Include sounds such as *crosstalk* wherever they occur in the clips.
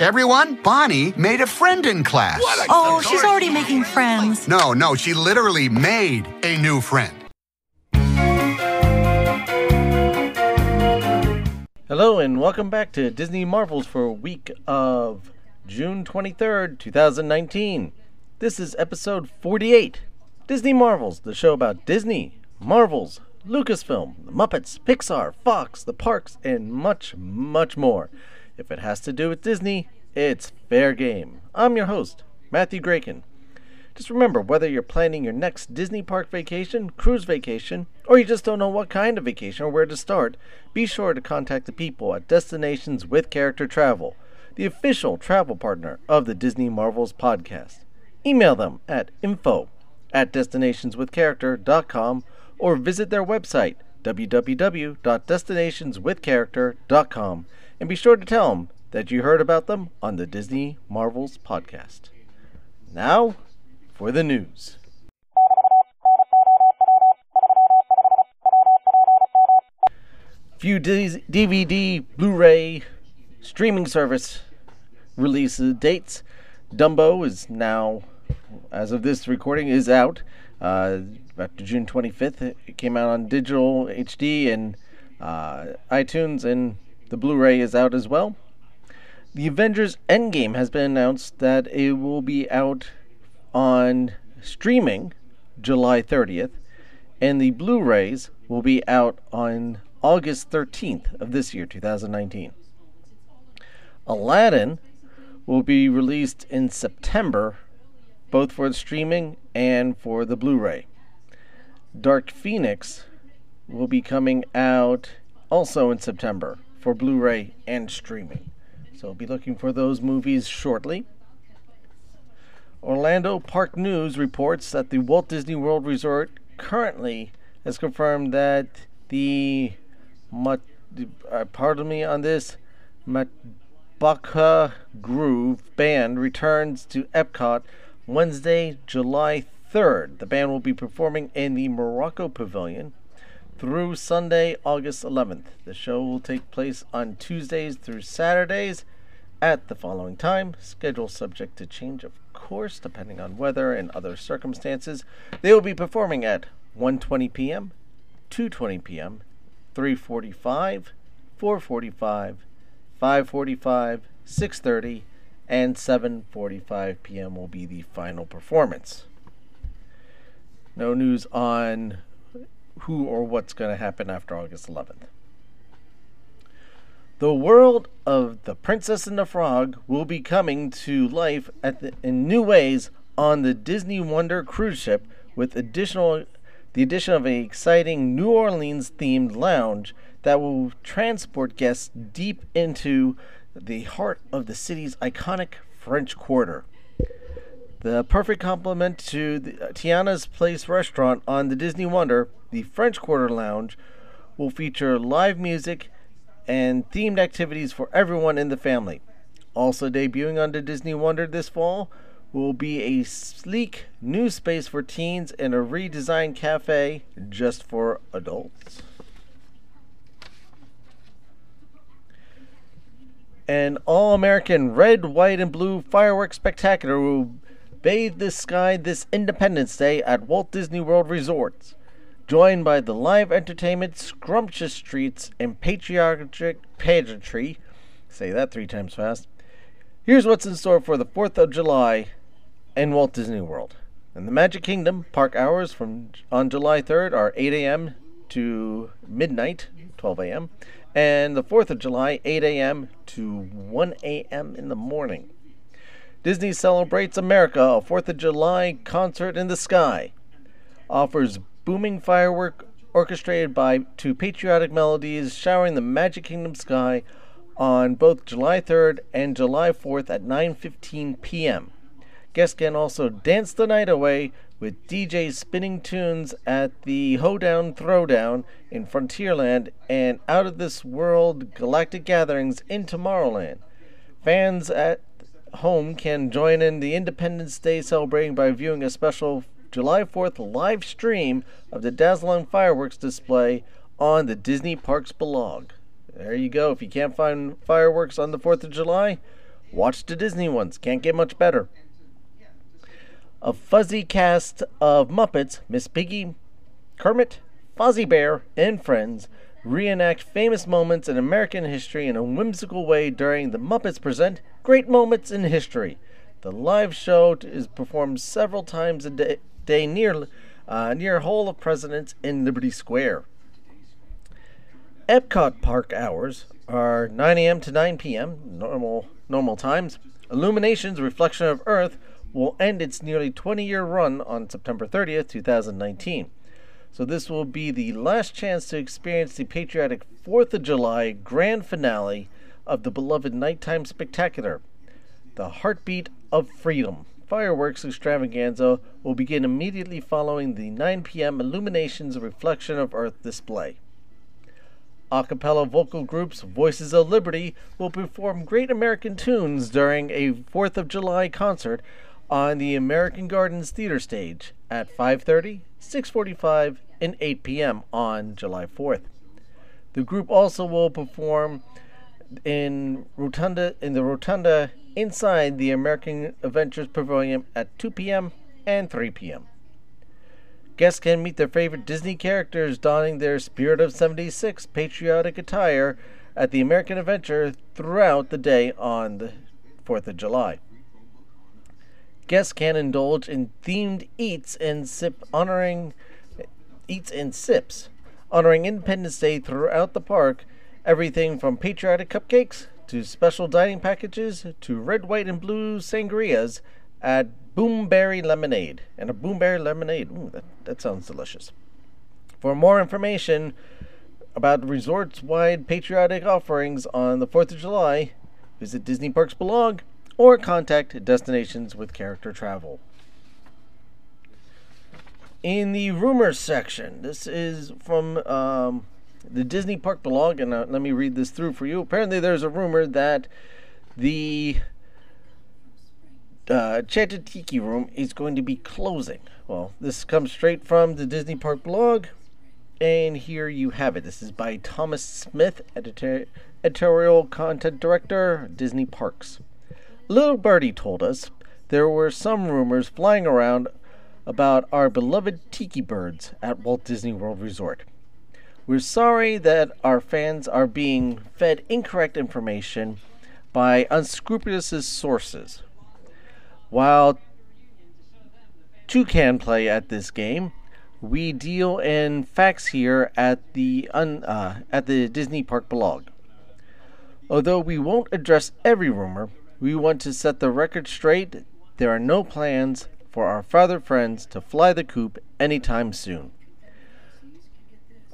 Everyone, Bonnie made a friend in class. Oh, she's already making friends. No, no, she literally made a new friend. Hello and welcome back to Disney Marvels for week of June 23rd, 2019. This is episode 48. Disney Marvels, the show about Disney, Marvels, Lucasfilm, the Muppets, Pixar, Fox, the parks, and much, much more. If it has to do with Disney, it's fair game. I'm your host, Matthew Graken. Just remember whether you're planning your next Disney park vacation, cruise vacation, or you just don't know what kind of vacation or where to start, be sure to contact the people at Destinations with Character Travel, the official travel partner of the Disney Marvels podcast. Email them at info at destinationswithcharacter.com or visit their website www.destinationswithcharacter.com and be sure to tell them that you heard about them on the Disney Marvels podcast. Now, for the news. Few DVD, Blu ray, streaming service release dates. Dumbo is now, as of this recording, is out. Uh, after June 25th, it came out on digital HD and uh, iTunes, and the Blu ray is out as well. The Avengers Endgame has been announced that it will be out on streaming July 30th, and the Blu rays will be out on August 13th of this year, 2019. Aladdin will be released in September, both for streaming and for the Blu ray. Dark Phoenix will be coming out also in September for Blu ray and streaming. So be looking for those movies shortly. Orlando Park News reports that the Walt Disney World Resort currently has confirmed that the, uh, pardon me on this, Matbaka Groove Band returns to Epcot Wednesday, July 3rd. The band will be performing in the Morocco Pavilion through Sunday, August 11th. The show will take place on Tuesdays through Saturdays at the following time, schedule subject to change of course depending on weather and other circumstances. They will be performing at 1:20 p.m., 2:20 p.m., 3:45, 4:45, 5:45, 6:30, and 7:45 p.m. will be the final performance. No news on who or what's going to happen after August 11th. The world of The Princess and the Frog will be coming to life the, in new ways on the Disney Wonder cruise ship with additional the addition of an exciting New Orleans themed lounge that will transport guests deep into the heart of the city's iconic French Quarter. The perfect complement to the, uh, Tiana's Place restaurant on the Disney Wonder, the French Quarter Lounge will feature live music and themed activities for everyone in the family. Also debuting on the Disney Wonder this fall will be a sleek new space for teens and a redesigned cafe just for adults. An all American red, white, and blue fireworks spectacular will bathe the sky this Independence Day at Walt Disney World Resorts joined by the live entertainment, scrumptious treats, and patriotic pageantry. Say that three times fast. Here's what's in store for the 4th of July in Walt Disney World. In the Magic Kingdom, park hours from on July 3rd are 8 a.m. to midnight, 12 a.m., and the 4th of July, 8 a.m. to 1 a.m. in the morning. Disney celebrates America, a 4th of July concert in the sky. Offers booming firework orchestrated by two patriotic melodies showering the Magic Kingdom sky on both July 3rd and July 4th at 9:15 p.m. Guests can also dance the night away with DJs spinning tunes at the Hoedown Throwdown in Frontierland and out of this world galactic gatherings in Tomorrowland. Fans at home can join in the Independence Day celebrating by viewing a special July 4th live stream of the dazzling fireworks display on the Disney Parks blog. There you go. If you can't find fireworks on the 4th of July, Watch the Disney ones, can't get much better. A fuzzy cast of Muppets, Miss Piggy, Kermit, Fozzie Bear, and friends reenact famous moments in American history in a whimsical way during the Muppets Present Great Moments in History. The live show is performed several times a day, day near uh, near Hall of Presidents in Liberty Square. Epcot Park hours are 9 a.m. to 9 p.m. normal normal times. Illuminations Reflection of Earth will end its nearly 20-year run on September 30th, 2019. So this will be the last chance to experience the patriotic 4th of July grand finale of the beloved nighttime spectacular, The Heartbeat of Freedom fireworks extravaganza will begin immediately following the 9 p.m. Illuminations Reflection of Earth display. A cappella vocal groups Voices of Liberty will perform great American tunes during a 4th of July concert on the American Gardens Theater stage at 5:30, 6:45, and 8 p.m. on July 4th. The group also will perform in Rotunda in the Rotunda inside the American Adventures Pavilion at 2 p.m. and 3 p.m. Guests can meet their favorite Disney characters donning their Spirit of 76 patriotic attire at the American Adventure throughout the day on the 4th of July. Guests can indulge in themed eats and sip honoring eats and sips honoring Independence Day throughout the park, everything from patriotic cupcakes to special dining packages to red, white, and blue sangrias at Boomberry Lemonade. And a Boomberry Lemonade, ooh, that, that sounds delicious. For more information about resorts wide patriotic offerings on the 4th of July, visit Disney Parks blog or contact Destinations with Character Travel. In the rumors section, this is from um, the Disney Park blog, and uh, let me read this through for you. Apparently, there's a rumor that the uh, Enchanted Tiki Room is going to be closing. Well, this comes straight from the Disney Park blog, and here you have it. This is by Thomas Smith, editor- editorial content director, Disney Parks. Little Birdie told us there were some rumors flying around about our beloved tiki birds at Walt Disney World Resort. We're sorry that our fans are being fed incorrect information by unscrupulous sources. While two can play at this game, we deal in facts here at the un, uh, at the Disney Park blog. Although we won't address every rumor, we want to set the record straight. There are no plans for our father friends to fly the coop anytime soon.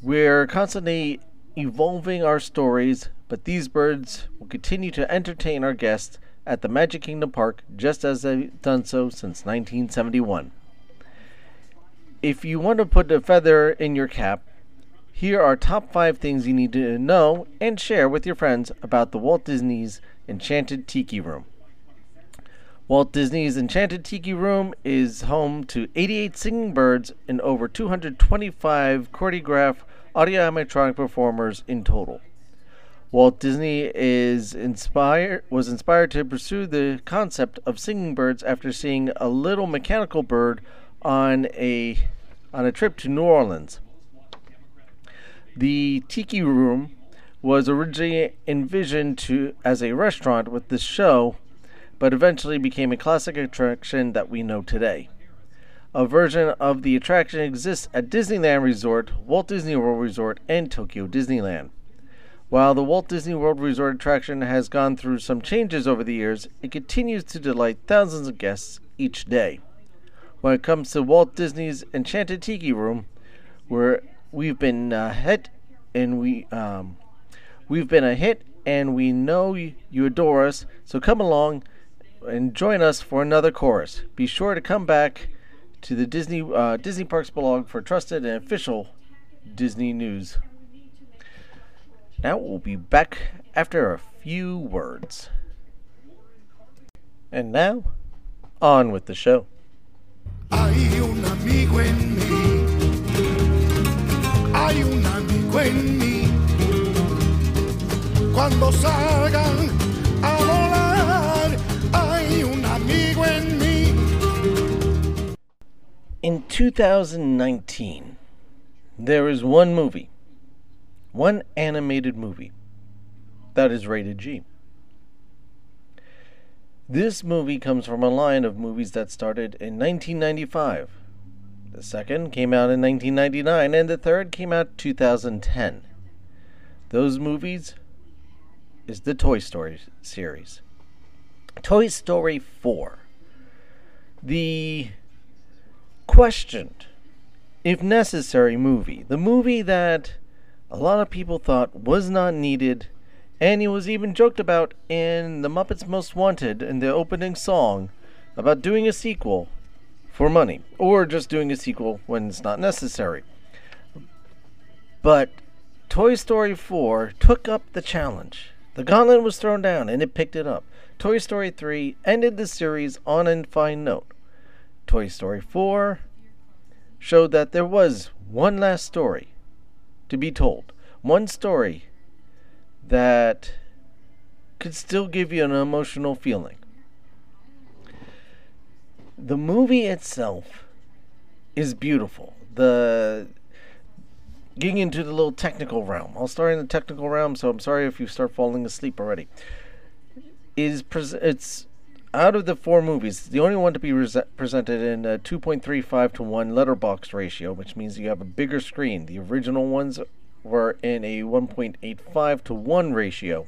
We're constantly evolving our stories, but these birds will continue to entertain our guests at the Magic Kingdom Park just as they've done so since 1971. If you want to put a feather in your cap, here are top 5 things you need to know and share with your friends about the Walt Disney's Enchanted Tiki Room. Walt Disney's Enchanted Tiki Room is home to 88 singing birds and over 225 choreographed audio animatronic performers in total. Walt Disney is inspired was inspired to pursue the concept of singing birds after seeing a little mechanical bird on a on a trip to New Orleans. The Tiki Room was originally envisioned to as a restaurant with this show but eventually became a classic attraction that we know today. A version of the attraction exists at Disneyland Resort, Walt Disney World Resort, and Tokyo Disneyland. While the Walt Disney World Resort attraction has gone through some changes over the years, it continues to delight thousands of guests each day. When it comes to Walt Disney's Enchanted Tiki Room, where we've been a hit and we um, we've been a hit and we know you adore us, so come along and join us for another chorus. Be sure to come back to the Disney uh, Disney Parks blog for trusted and official Disney news. Now we'll be back after a few words. And now, on with the show. Hay un amigo en mí. Hay un amigo en mí. Cuando salgan 2019, there is one movie, one animated movie, that is rated G. This movie comes from a line of movies that started in 1995. The second came out in 1999, and the third came out 2010. Those movies is the Toy Story series. Toy Story 4. The questioned, if necessary, movie. The movie that a lot of people thought was not needed, and it was even joked about in The Muppets Most Wanted in the opening song about doing a sequel for money, or just doing a sequel when it's not necessary. But Toy Story 4 took up the challenge. The gauntlet was thrown down and it picked it up. Toy Story 3 ended the series on a fine note. Toy Story 4 showed that there was one last story to be told. One story that could still give you an emotional feeling. The movie itself is beautiful. The getting into the little technical realm. I'll start in the technical realm, so I'm sorry if you start falling asleep already. Is pres- it's out of the four movies, the only one to be re- presented in a 2.35 to 1 letterbox ratio, which means you have a bigger screen. The original ones were in a 1.85 to 1 ratio.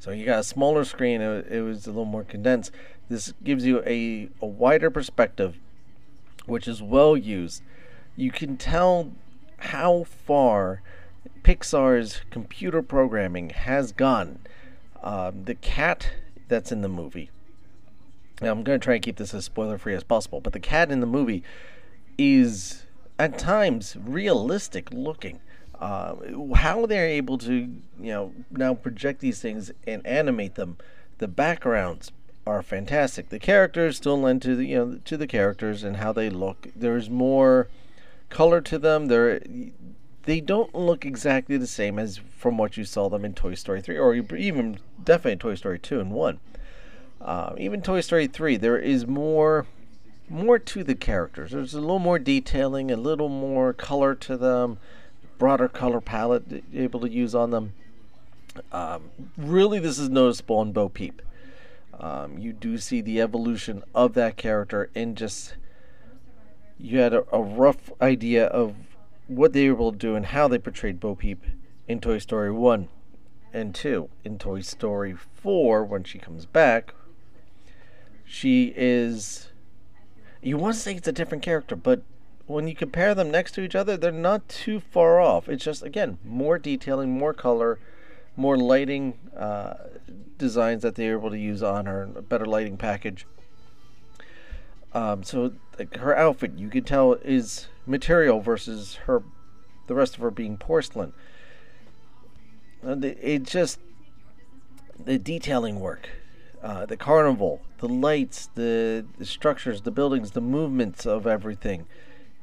So you got a smaller screen, it, was a little more condensed. This gives you a, a wider perspective, which is well used. You can tell how far Pixar's computer programming has gone. Um, the cat that's in the movie. Now, I'm going to try and keep this as spoiler free as possible, but the cat in the movie is at times realistic looking. Uh, how they're able to, you know, now project these things and animate them, the backgrounds are fantastic. The characters still lend to the, you know, to the characters and how they look. There's more color to them. They're they don't look exactly the same as from what you saw them in Toy Story 3, or even definitely Toy Story 2 and 1. Uh, even Toy Story 3, there is more more to the characters. There's a little more detailing, a little more color to them, broader color palette able to use on them. Um, really, this is noticeable in Bo Peep. Um, you do see the evolution of that character in just you had a, a rough idea of what they were able to do and how they portrayed Bo Peep in Toy Story 1 and 2. In Toy Story 4, when she comes back, she is. You want to say it's a different character, but when you compare them next to each other, they're not too far off. It's just, again, more detailing, more color, more lighting uh, designs that they're able to use on her, a better lighting package. Um, so like her outfit, you can tell is material versus her, the rest of her being porcelain. And it just the detailing work, uh, the carnival, the lights, the, the structures, the buildings, the movements of everything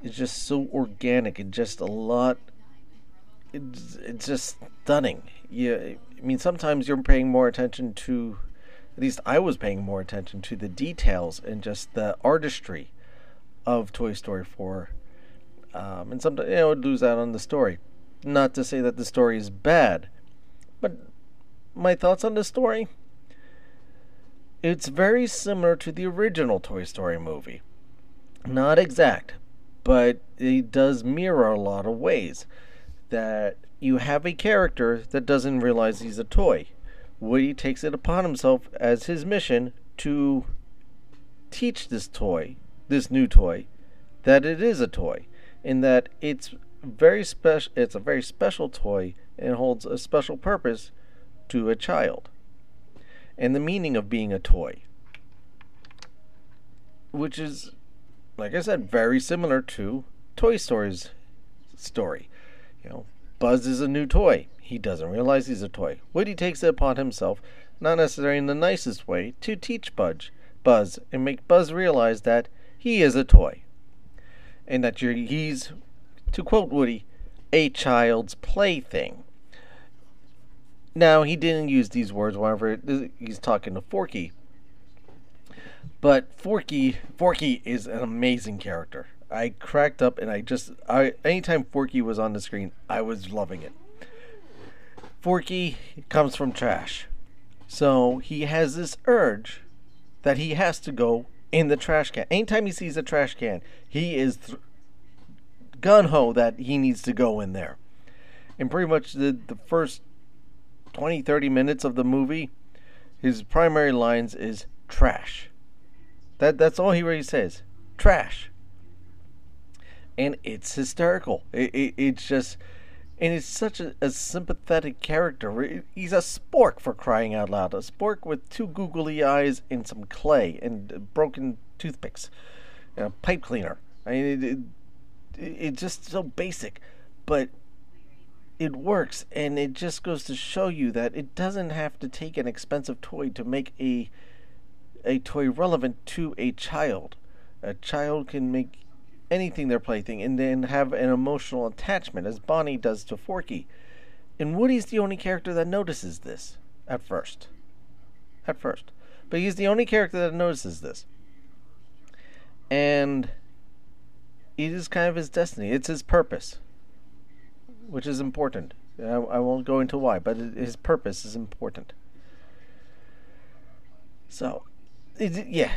is just so organic and just a lot. It's, it's just stunning. Yeah, I mean sometimes you're paying more attention to at least I was paying more attention to the details and just the artistry of Toy Story 4. Um, and sometimes you know, I would lose out on the story. Not to say that the story is bad, but my thoughts on the story? It's very similar to the original Toy Story movie. Not exact, but it does mirror a lot of ways. That you have a character that doesn't realize he's a toy. Woody takes it upon himself as his mission to teach this toy, this new toy, that it is a toy, and that it's very special. It's a very special toy and holds a special purpose to a child, and the meaning of being a toy, which is, like I said, very similar to Toy Story's story. You know, Buzz is a new toy. He doesn't realize he's a toy. Woody takes it upon himself, not necessarily in the nicest way, to teach Budge, Buzz and make Buzz realize that he is a toy. And that he's, to quote Woody, a child's plaything. Now, he didn't use these words whenever he's talking to Forky. But Forky, Forky is an amazing character. I cracked up and I just I anytime Forky was on the screen, I was loving it. Forky comes from trash. So he has this urge that he has to go in the trash can. Anytime he sees a trash can, he is th- gun ho that he needs to go in there. And pretty much the, the first 20, 30 minutes of the movie, his primary lines is trash. That that's all he really says. Trash. And it's hysterical. It, it, it's just and he's such a, a, sympathetic character. He's a spork for crying out loud. A spork with two googly eyes and some clay and uh, broken toothpicks, a pipe cleaner. I mean, it, it, it's just so basic, but it works, and it just goes to show you that it doesn't have to take an expensive toy to make a a toy relevant to a child. A child can make anything their plaything and then have an emotional attachment, as Bonnie does to Forky. And Woody's the only character that notices this at first. At first. But he's the only character that notices this. And it is kind of his destiny, it's his purpose, which is important. I, I won't go into why, but his purpose is important. So, it, yeah,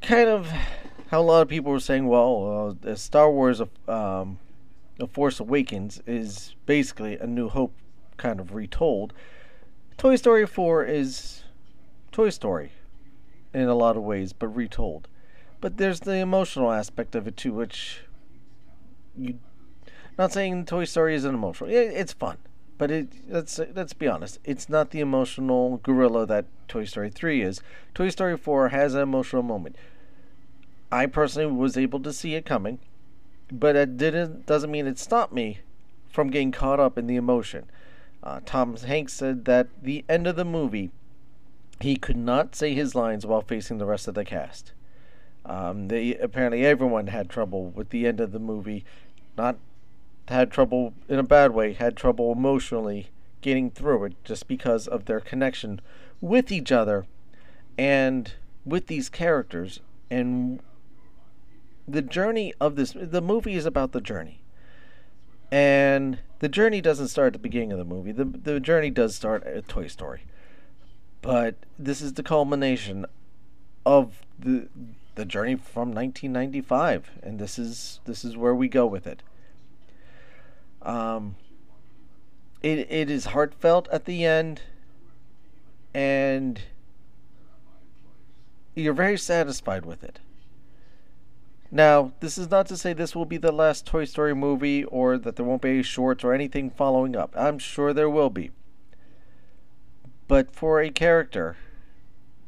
kind of how a lot of people were saying, well, uh, Star Wars, um, The Force Awakens is basically a New Hope kind of retold. Toy Story 4 is Toy Story in a lot of ways, but retold. But there's the emotional aspect of it too, which you. Not saying Toy Story isn't emotional. it's fun, but it let's let's be honest. It's not the emotional gorilla that Toy Story 3 is. Toy Story 4 has an emotional moment. I personally was able to see it coming, but it didn't doesn't mean it stopped me from getting caught up in the emotion. Uh, Tom Hanks said that the end of the movie, he could not say his lines while facing the rest of the cast. Um, they apparently everyone had trouble with the end of the movie, not had trouble in a bad way, had trouble emotionally getting through it just because of their connection with each other and with these characters and the journey of this the movie is about the journey. And the journey doesn't start at the beginning of the movie. The, the journey does start at toy story. But this is the culmination of the the journey from 1995 and this is this is where we go with it. Um it it is heartfelt at the end. And you're very satisfied with it now, this is not to say this will be the last Toy Story movie or that there won't be any shorts or anything following up. I'm sure there will be. But for a character,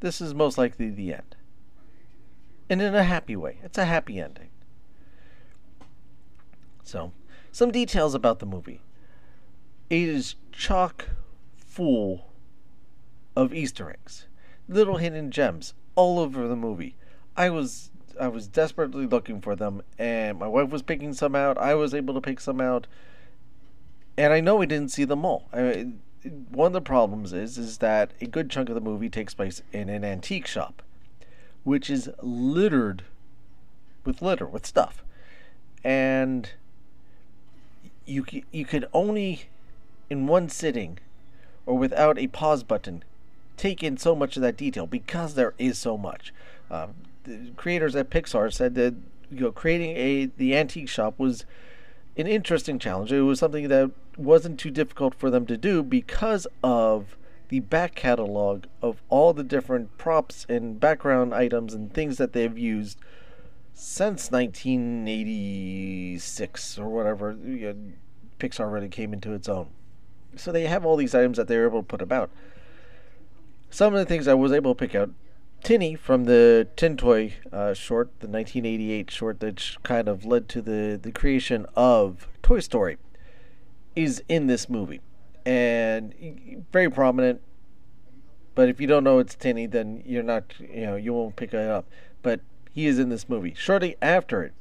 this is most likely the end. And in a happy way. It's a happy ending. So, some details about the movie. It is chock full of Easter eggs, little hidden gems all over the movie. I was I was desperately looking for them, and my wife was picking some out. I was able to pick some out, and I know we didn't see them all. I, one of the problems is is that a good chunk of the movie takes place in an antique shop, which is littered with litter with stuff, and you you could only in one sitting or without a pause button take in so much of that detail because there is so much. Um, the creators at Pixar said that you know creating a the antique shop was an interesting challenge. It was something that wasn't too difficult for them to do because of the back catalog of all the different props and background items and things that they've used since 1986 or whatever you know, Pixar really came into its own. So they have all these items that they were able to put about. Some of the things I was able to pick out Tinny from the Tin Toy uh, short, the 1988 short that kind of led to the, the creation of Toy Story, is in this movie. And very prominent. But if you don't know it's Tinny, then you're not, you know, you won't pick it up. But he is in this movie. Shortly after it,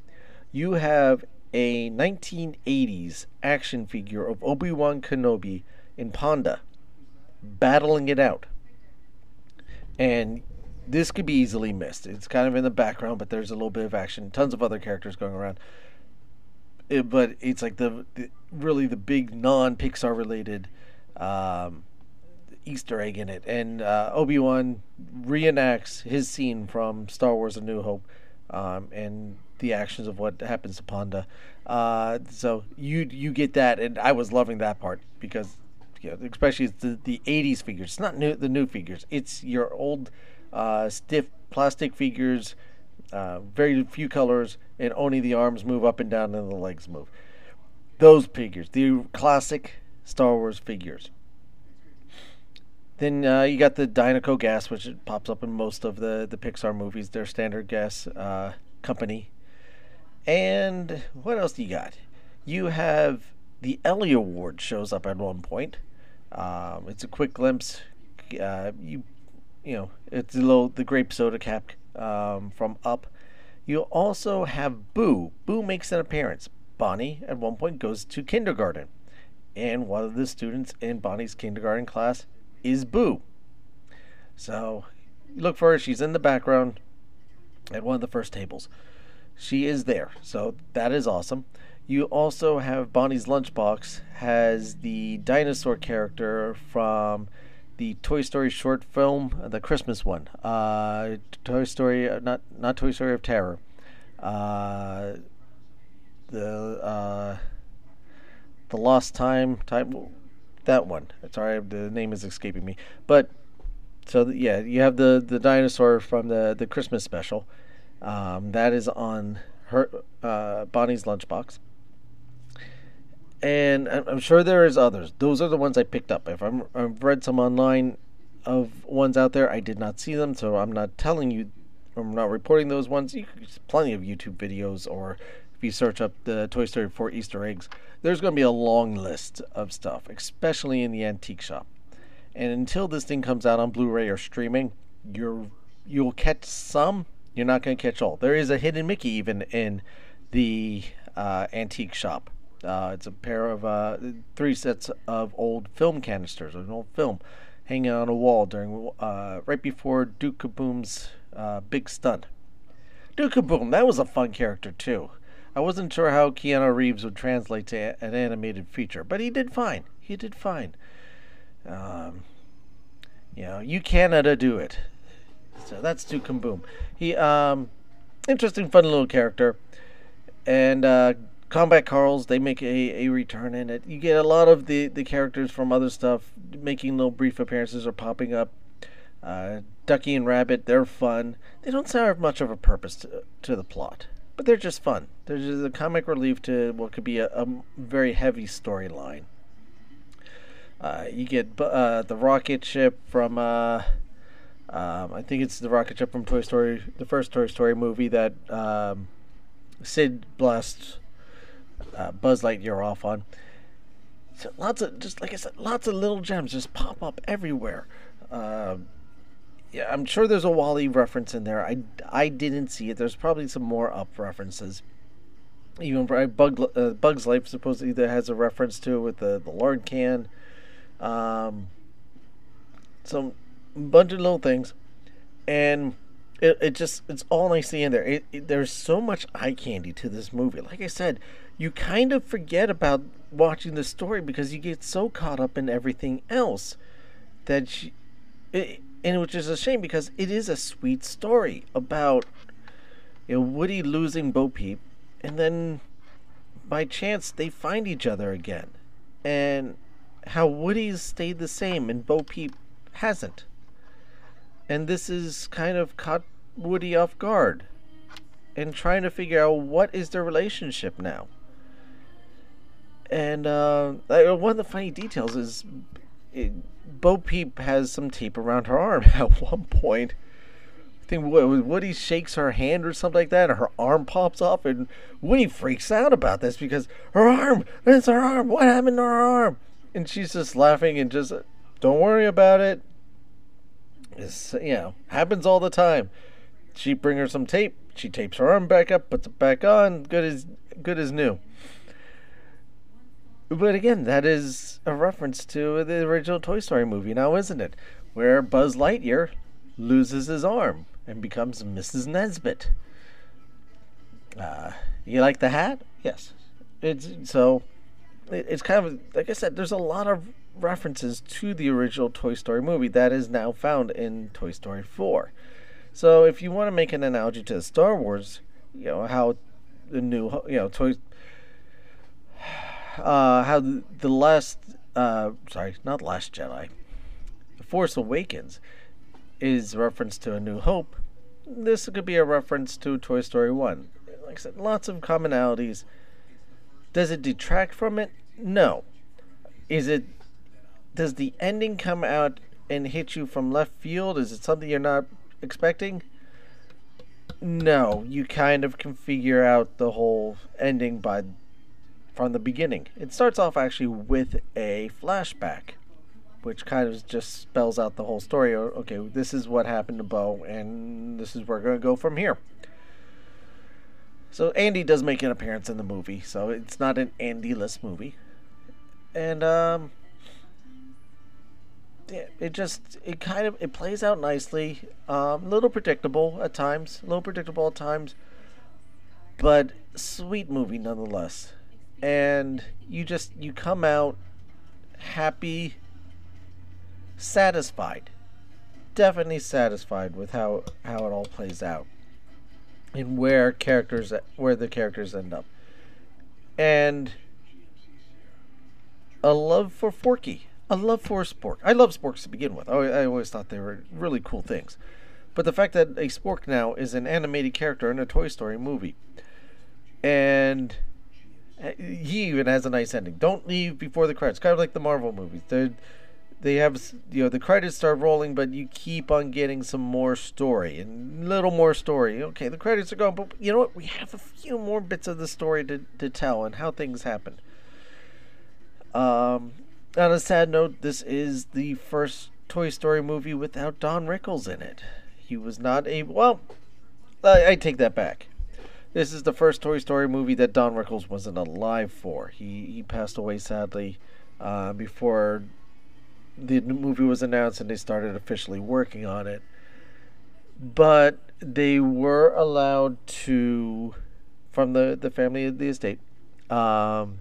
you have a 1980s action figure of Obi Wan Kenobi in Ponda battling it out. And this could be easily missed. It's kind of in the background, but there's a little bit of action. Tons of other characters going around. it, but it's like the, the really the big non Pixar related um, Easter egg in it, and uh, Obi Wan reenacts his scene from Star Wars: A New Hope, um, and the actions of what happens to Ponda. Uh, so you you get that, and I was loving that part because, you know, especially the the '80s figures. It's not new the new figures. It's your old uh, stiff plastic figures, uh, very few colors, and only the arms move up and down and the legs move. Those figures, the classic Star Wars figures. Then uh, you got the Dinoco gas, which pops up in most of the, the Pixar movies, their standard gas uh, company. And what else do you got? You have the Ellie Award shows up at one point. Um, it's a quick glimpse. Uh, you you know, it's little the grape soda cap um, from Up. You also have Boo. Boo makes an appearance. Bonnie at one point goes to kindergarten, and one of the students in Bonnie's kindergarten class is Boo. So look for her. She's in the background at one of the first tables. She is there, so that is awesome. You also have Bonnie's lunchbox has the dinosaur character from the Toy Story short film, the Christmas one. Uh, Toy Story, uh, not not Toy Story of Terror. Uh, the uh, the Lost Time time that one. Sorry, the name is escaping me. But so yeah, you have the the dinosaur from the the Christmas special. Um, that is on her uh, Bonnie's lunchbox. And I'm sure there is others. Those are the ones I picked up. If I'm, I've read some online of ones out there, I did not see them, so I'm not telling you. I'm not reporting those ones. You, there's plenty of YouTube videos, or if you search up the Toy Story 4 Easter eggs, there's going to be a long list of stuff, especially in the antique shop. And until this thing comes out on Blu-ray or streaming, you're you'll catch some. You're not going to catch all. There is a hidden Mickey even in the uh, antique shop. Uh, it's a pair of uh, three sets of old film canisters, an old film, hanging on a wall during uh, right before Duke Kaboom's uh, big stunt. Duke Kaboom, that was a fun character too. I wasn't sure how Keanu Reeves would translate to an animated feature, but he did fine. He did fine. Um, you know, you cannot do it. So that's Duke Kaboom. He, um, interesting, fun little character, and uh, Combat Carls, they make a, a return in it. You get a lot of the, the characters from other stuff making little brief appearances or popping up. Uh, Ducky and Rabbit, they're fun. They don't serve much of a purpose to, to the plot, but they're just fun. They're just a comic relief to what could be a, a very heavy storyline. Uh, you get uh, the rocket ship from, uh, um, I think it's the rocket ship from Toy Story, the first Toy Story movie that um, Sid blasts uh, Buzz Lightyear off on. So lots of just like I said, lots of little gems just pop up everywhere. Uh, yeah, I'm sure there's a WALL-E reference in there. I, I didn't see it. There's probably some more up references. Even Bug, uh, Bug's Life supposedly that has a reference to it with the the lard can. Um, some bunch of little things, and it, it just it's all nicely in there. It, it, there's so much eye candy to this movie. Like I said, you kind of forget about watching the story because you get so caught up in everything else that you, it, and which is a shame because it is a sweet story about you know Woody losing Bo Peep and then by chance they find each other again and how Woody's stayed the same and Bo Peep hasn't and this is kind of caught Woody off guard and trying to figure out what is their relationship now and uh, one of the funny details is it, Bo Peep has some tape around her arm *laughs* at one point. I think Woody shakes her hand or something like that, and her arm pops off, and Woody freaks out about this because her arm, it's her arm. What happened to her arm? And she's just laughing and just, don't worry about it. It's you know happens all the time. She bring her some tape. She tapes her arm back up, puts it back on. Good as good as new. But again, that is a reference to the original Toy Story movie now, isn't it? Where Buzz Lightyear loses his arm and becomes Mrs. Nesbit. Uh, you like the hat? Yes. It's so it's kind of like I said. There's a lot of references to the original Toy Story movie that is now found in Toy Story 4. So if you want to make an analogy to Star Wars, you know how the new you know Toy *sighs* uh, how the, last uh, sorry not last Jedi, the Force Awakens is reference to A New Hope. This could be a reference to Toy Story One. Like I said, lots of commonalities. Does it detract from it? No. Is it? Does the ending come out and hit you from left field? Is it something you're not expecting? No, you kind of can figure out the whole ending by from the beginning. It starts off actually with a flashback, which kind of just spells out the whole story. Okay, this is what happened to Bo, and this is where we're going to go from here. So Andy does make an appearance in the movie, so it's not an Andy-less movie. And um it just it kind of it plays out nicely. Um, a little predictable at times, a little predictable at times, but sweet movie nonetheless. And you just you come out happy satisfied definitely satisfied with how how it all plays out and where characters where the characters end up. And a love for Forky a love for a Spork I love Sporks to begin with I, always thought they were really cool things but the fact that a Spork now is an animated character in a Toy Story movie and he even has a nice ending. Don't leave before the credits. Kind of like the Marvel movies. They they have you know the credits start rolling, but you keep on getting some more story and little more story. Okay, the credits are gone, but you know what? We have a few more bits of the story to to tell and how things happen. Um, on a sad note, this is the first Toy Story movie without Don Rickles in it. He was not able. Well, I, I take that back. This is the first Toy Story movie that Don Rickles wasn't alive for. He he passed away sadly uh, before the movie was announced and they started officially working on it. But they were allowed to, from the, the family of the estate, um,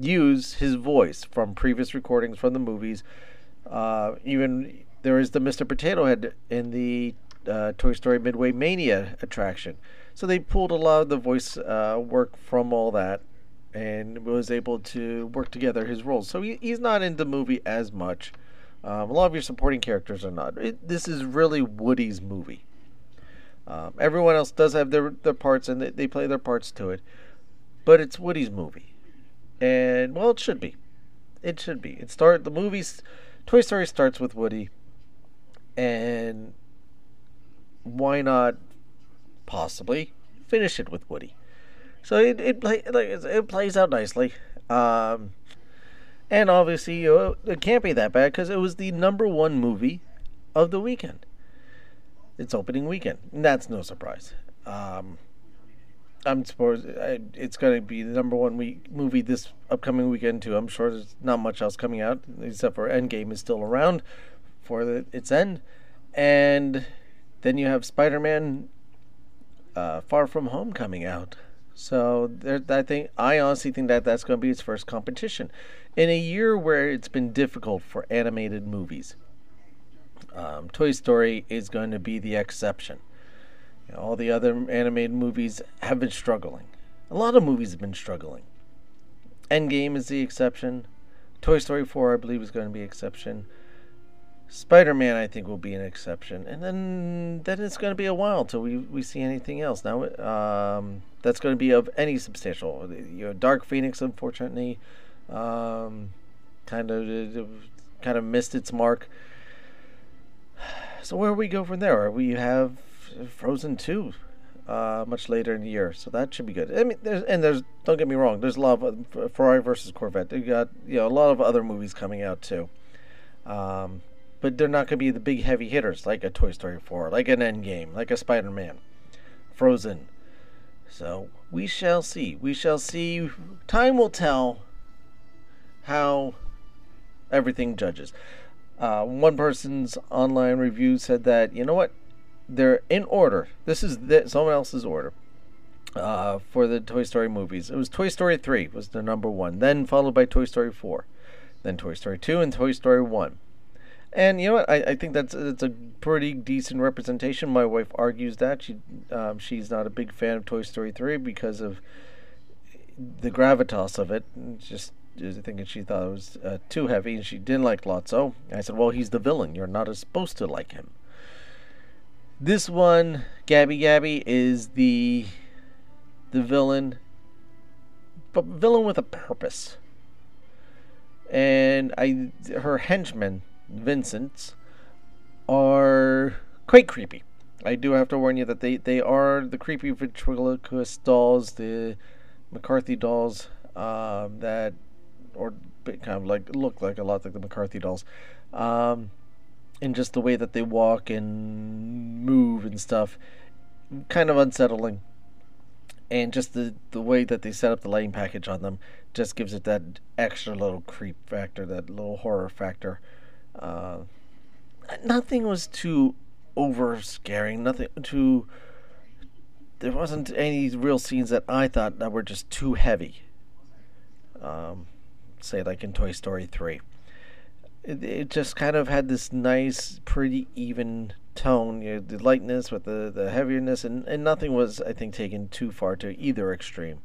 use his voice from previous recordings from the movies. Uh, even there is the Mr. Potato Head in the uh, Toy Story Midway Mania attraction. So they pulled a lot of the voice uh, work from all that and was able to work together his roles. So he, he's not in the movie as much. Um, a lot of your supporting characters are not. It, this is really Woody's movie. Um, everyone else does have their, their parts and they, they play their parts to it, but it's Woody's movie, and well, it should be. It should be. It start the movie's Toy Story starts with Woody, and why not possibly finish it with Woody. So it it, play, it plays out nicely. Um, and obviously, it can't be that bad because it was the number one movie of the weekend. It's opening weekend. And that's no surprise. Um, I'm supposed it's going to be the number one week movie this upcoming weekend too. I'm sure there's not much else coming out except for Endgame is still around for the, its end, and then you have Spider-Man uh, Far From Home coming out. So there, I think I honestly think that that's going to be its first competition in a year where it's been difficult for animated movies. Um, Toy Story is going to be the exception. You know, all the other animated movies have been struggling. A lot of movies have been struggling. Endgame is the exception. Toy Story 4, I believe, is going to be an exception. Spider Man, I think, will be an exception, and then then it's going to be a while till we, we see anything else. Now, um, that's going to be of any substantial. You know, Dark Phoenix, unfortunately, um, kind of kind of missed its mark. *sighs* So where do we go from there? We have Frozen two, uh, much later in the year, so that should be good. I mean, there's and there's don't get me wrong, there's a lot of Ferrari versus Corvette. They got you know a lot of other movies coming out too. Um, but they're not going to be the big heavy hitters like a Toy Story 4, like an Endgame, like a Spider Man, Frozen. So we shall see. We shall see. Time will tell how everything judges. Uh, one person's online review said that, you know what? They're in order. This is the, someone else's order. uh, for the Toy Story movies. It was Toy Story 3 was the number one, then followed by Toy Story 4, then Toy Story 2, and Toy Story 1. And you know what? I, I think that's that's a pretty decent representation. My wife argues that she um, she's not a big fan of Toy Story 3 because of the gravitas of it. Just I think she thought it was uh, too heavy, and she didn't like Lotso. I said, "Well, he's the villain. You're not supposed to like him." This one, Gabby Gabby, is the the villain, but villain with a purpose. And I, her henchmen, Bensons, are quite creepy. I do have to warn you that they, they are the creepy ventriloquist dolls, the McCarthy dolls uh, that, or kind of like look like a lot like the McCarthy dolls, um, and just the way that they walk and move and stuff, kind of unsettling and just the the way that they set up the lighting package on them just gives it that extra little creep factor, that little horror factor. Uh, nothing was too over scaring. Nothing too. There wasn't any real scenes that I thought that were just too heavy. Um, say like in Toy Story three. It, it just kind of had this nice, pretty even tone, you know, the lightness with the, the heaviness, and, and nothing was, I think, taken too far to either extreme.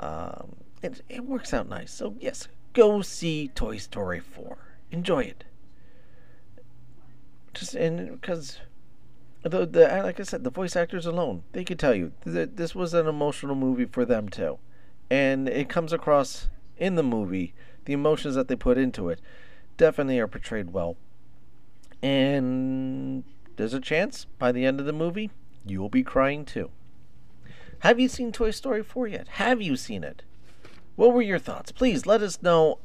Um, it, it works out nice. So, yes, go see Toy Story 4. Enjoy it. Just and because the, the like I said, the voice actors alone, they could tell you that this was an emotional movie for them too. And it comes across in the movie, the emotions that they put into it definitely are portrayed well. And there's a chance by the end of the movie, you'll be crying too. Have you seen Toy Story 4 yet? Have you seen it? What were your thoughts? Please let us know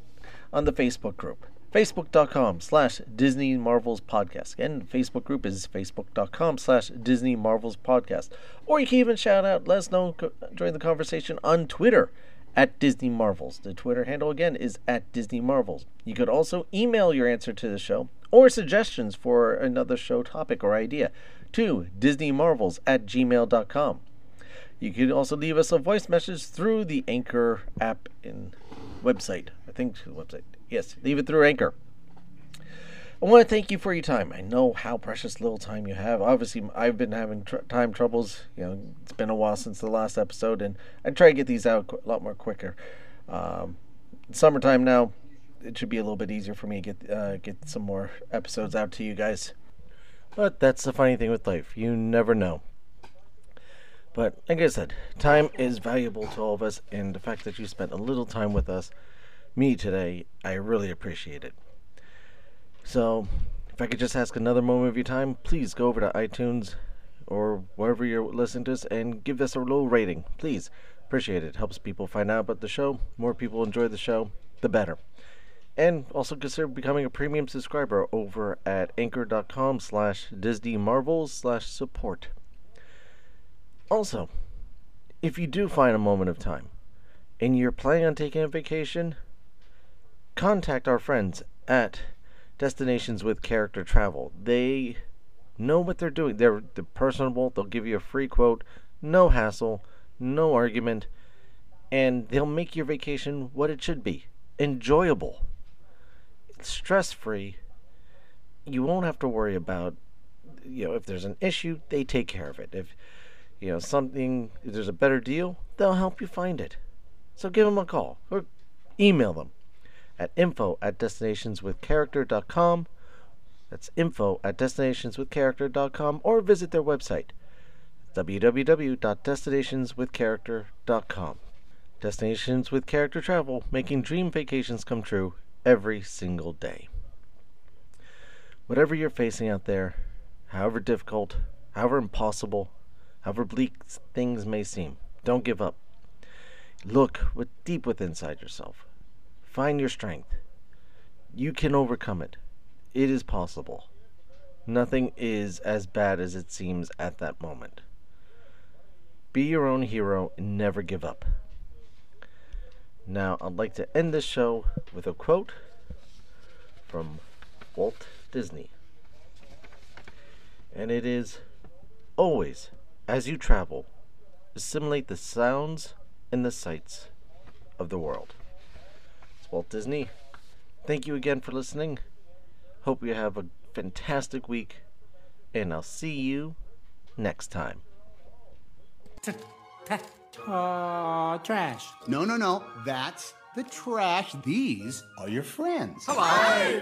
on the Facebook group. Facebook.com slash Disney Marvels Podcast. Again, Facebook group is Facebook.com slash Disney Marvels Podcast. Or you can even shout out, let us know, join the conversation on Twitter at Disney Marvels. The Twitter handle again is at Disney Marvels. You could also email your answer to the show or suggestions for another show topic or idea to disneymarvels at gmail.com. You can also leave us a voice message through the Anchor app and website. I think the website. Yes, leave it through Anchor. I want to thank you for your time. I know how precious little time you have. Obviously, I've been having tr- time troubles. You know, it's been a while since the last episode, and I try to get these out a lot more quicker. Um, summertime now, it should be a little bit easier for me to get uh, get some more episodes out to you guys. But that's the funny thing with life. You never know. But like I said, time is valuable to all of us, and the fact that you spent a little time with us, me today, I really appreciate it. So, if I could just ask another moment of your time, please go over to iTunes or wherever you're listening to us and give us a low rating. Please. Appreciate it. Helps people find out about the show. More people enjoy the show, the better and also consider becoming a premium subscriber over at anchor.com slash disney marvels slash support also if you do find a moment of time and you're planning on taking a vacation contact our friends at destinations with character travel. They know what they're doing. They're, they're personable. They'll give you a free quote. No hassle. No argument. And they'll make your vacation what it should be. Enjoyable. Stress free. You won't have to worry about, you know, if there's an issue, they take care of it. If, you know, something, if there's a better deal, they'll help you find it. So give them a call or email them at info at destinationswithcharacter.com. That's info at destinationswithcharacter.com or visit their website www.destinationswithcharacter.com. Destinations with Character Travel, making dream vacations come true every single day. Whatever you're facing out there, however difficult, however impossible, however bleak things may seem, don't give up. Look with, deep within inside yourself. Find your strength. You can overcome it. It is possible. Nothing is as bad as it seems at that moment. Be your own hero and never give up. Now, I'd like to end this show with a quote from Walt Disney. And it is Always, as you travel, assimilate the sounds and the sights of the world. It's Walt Disney. Thank you again for listening. Hope you have a fantastic week, and I'll see you next time. Uh, trash. No, no, no. That's the trash. These are your friends. Hello.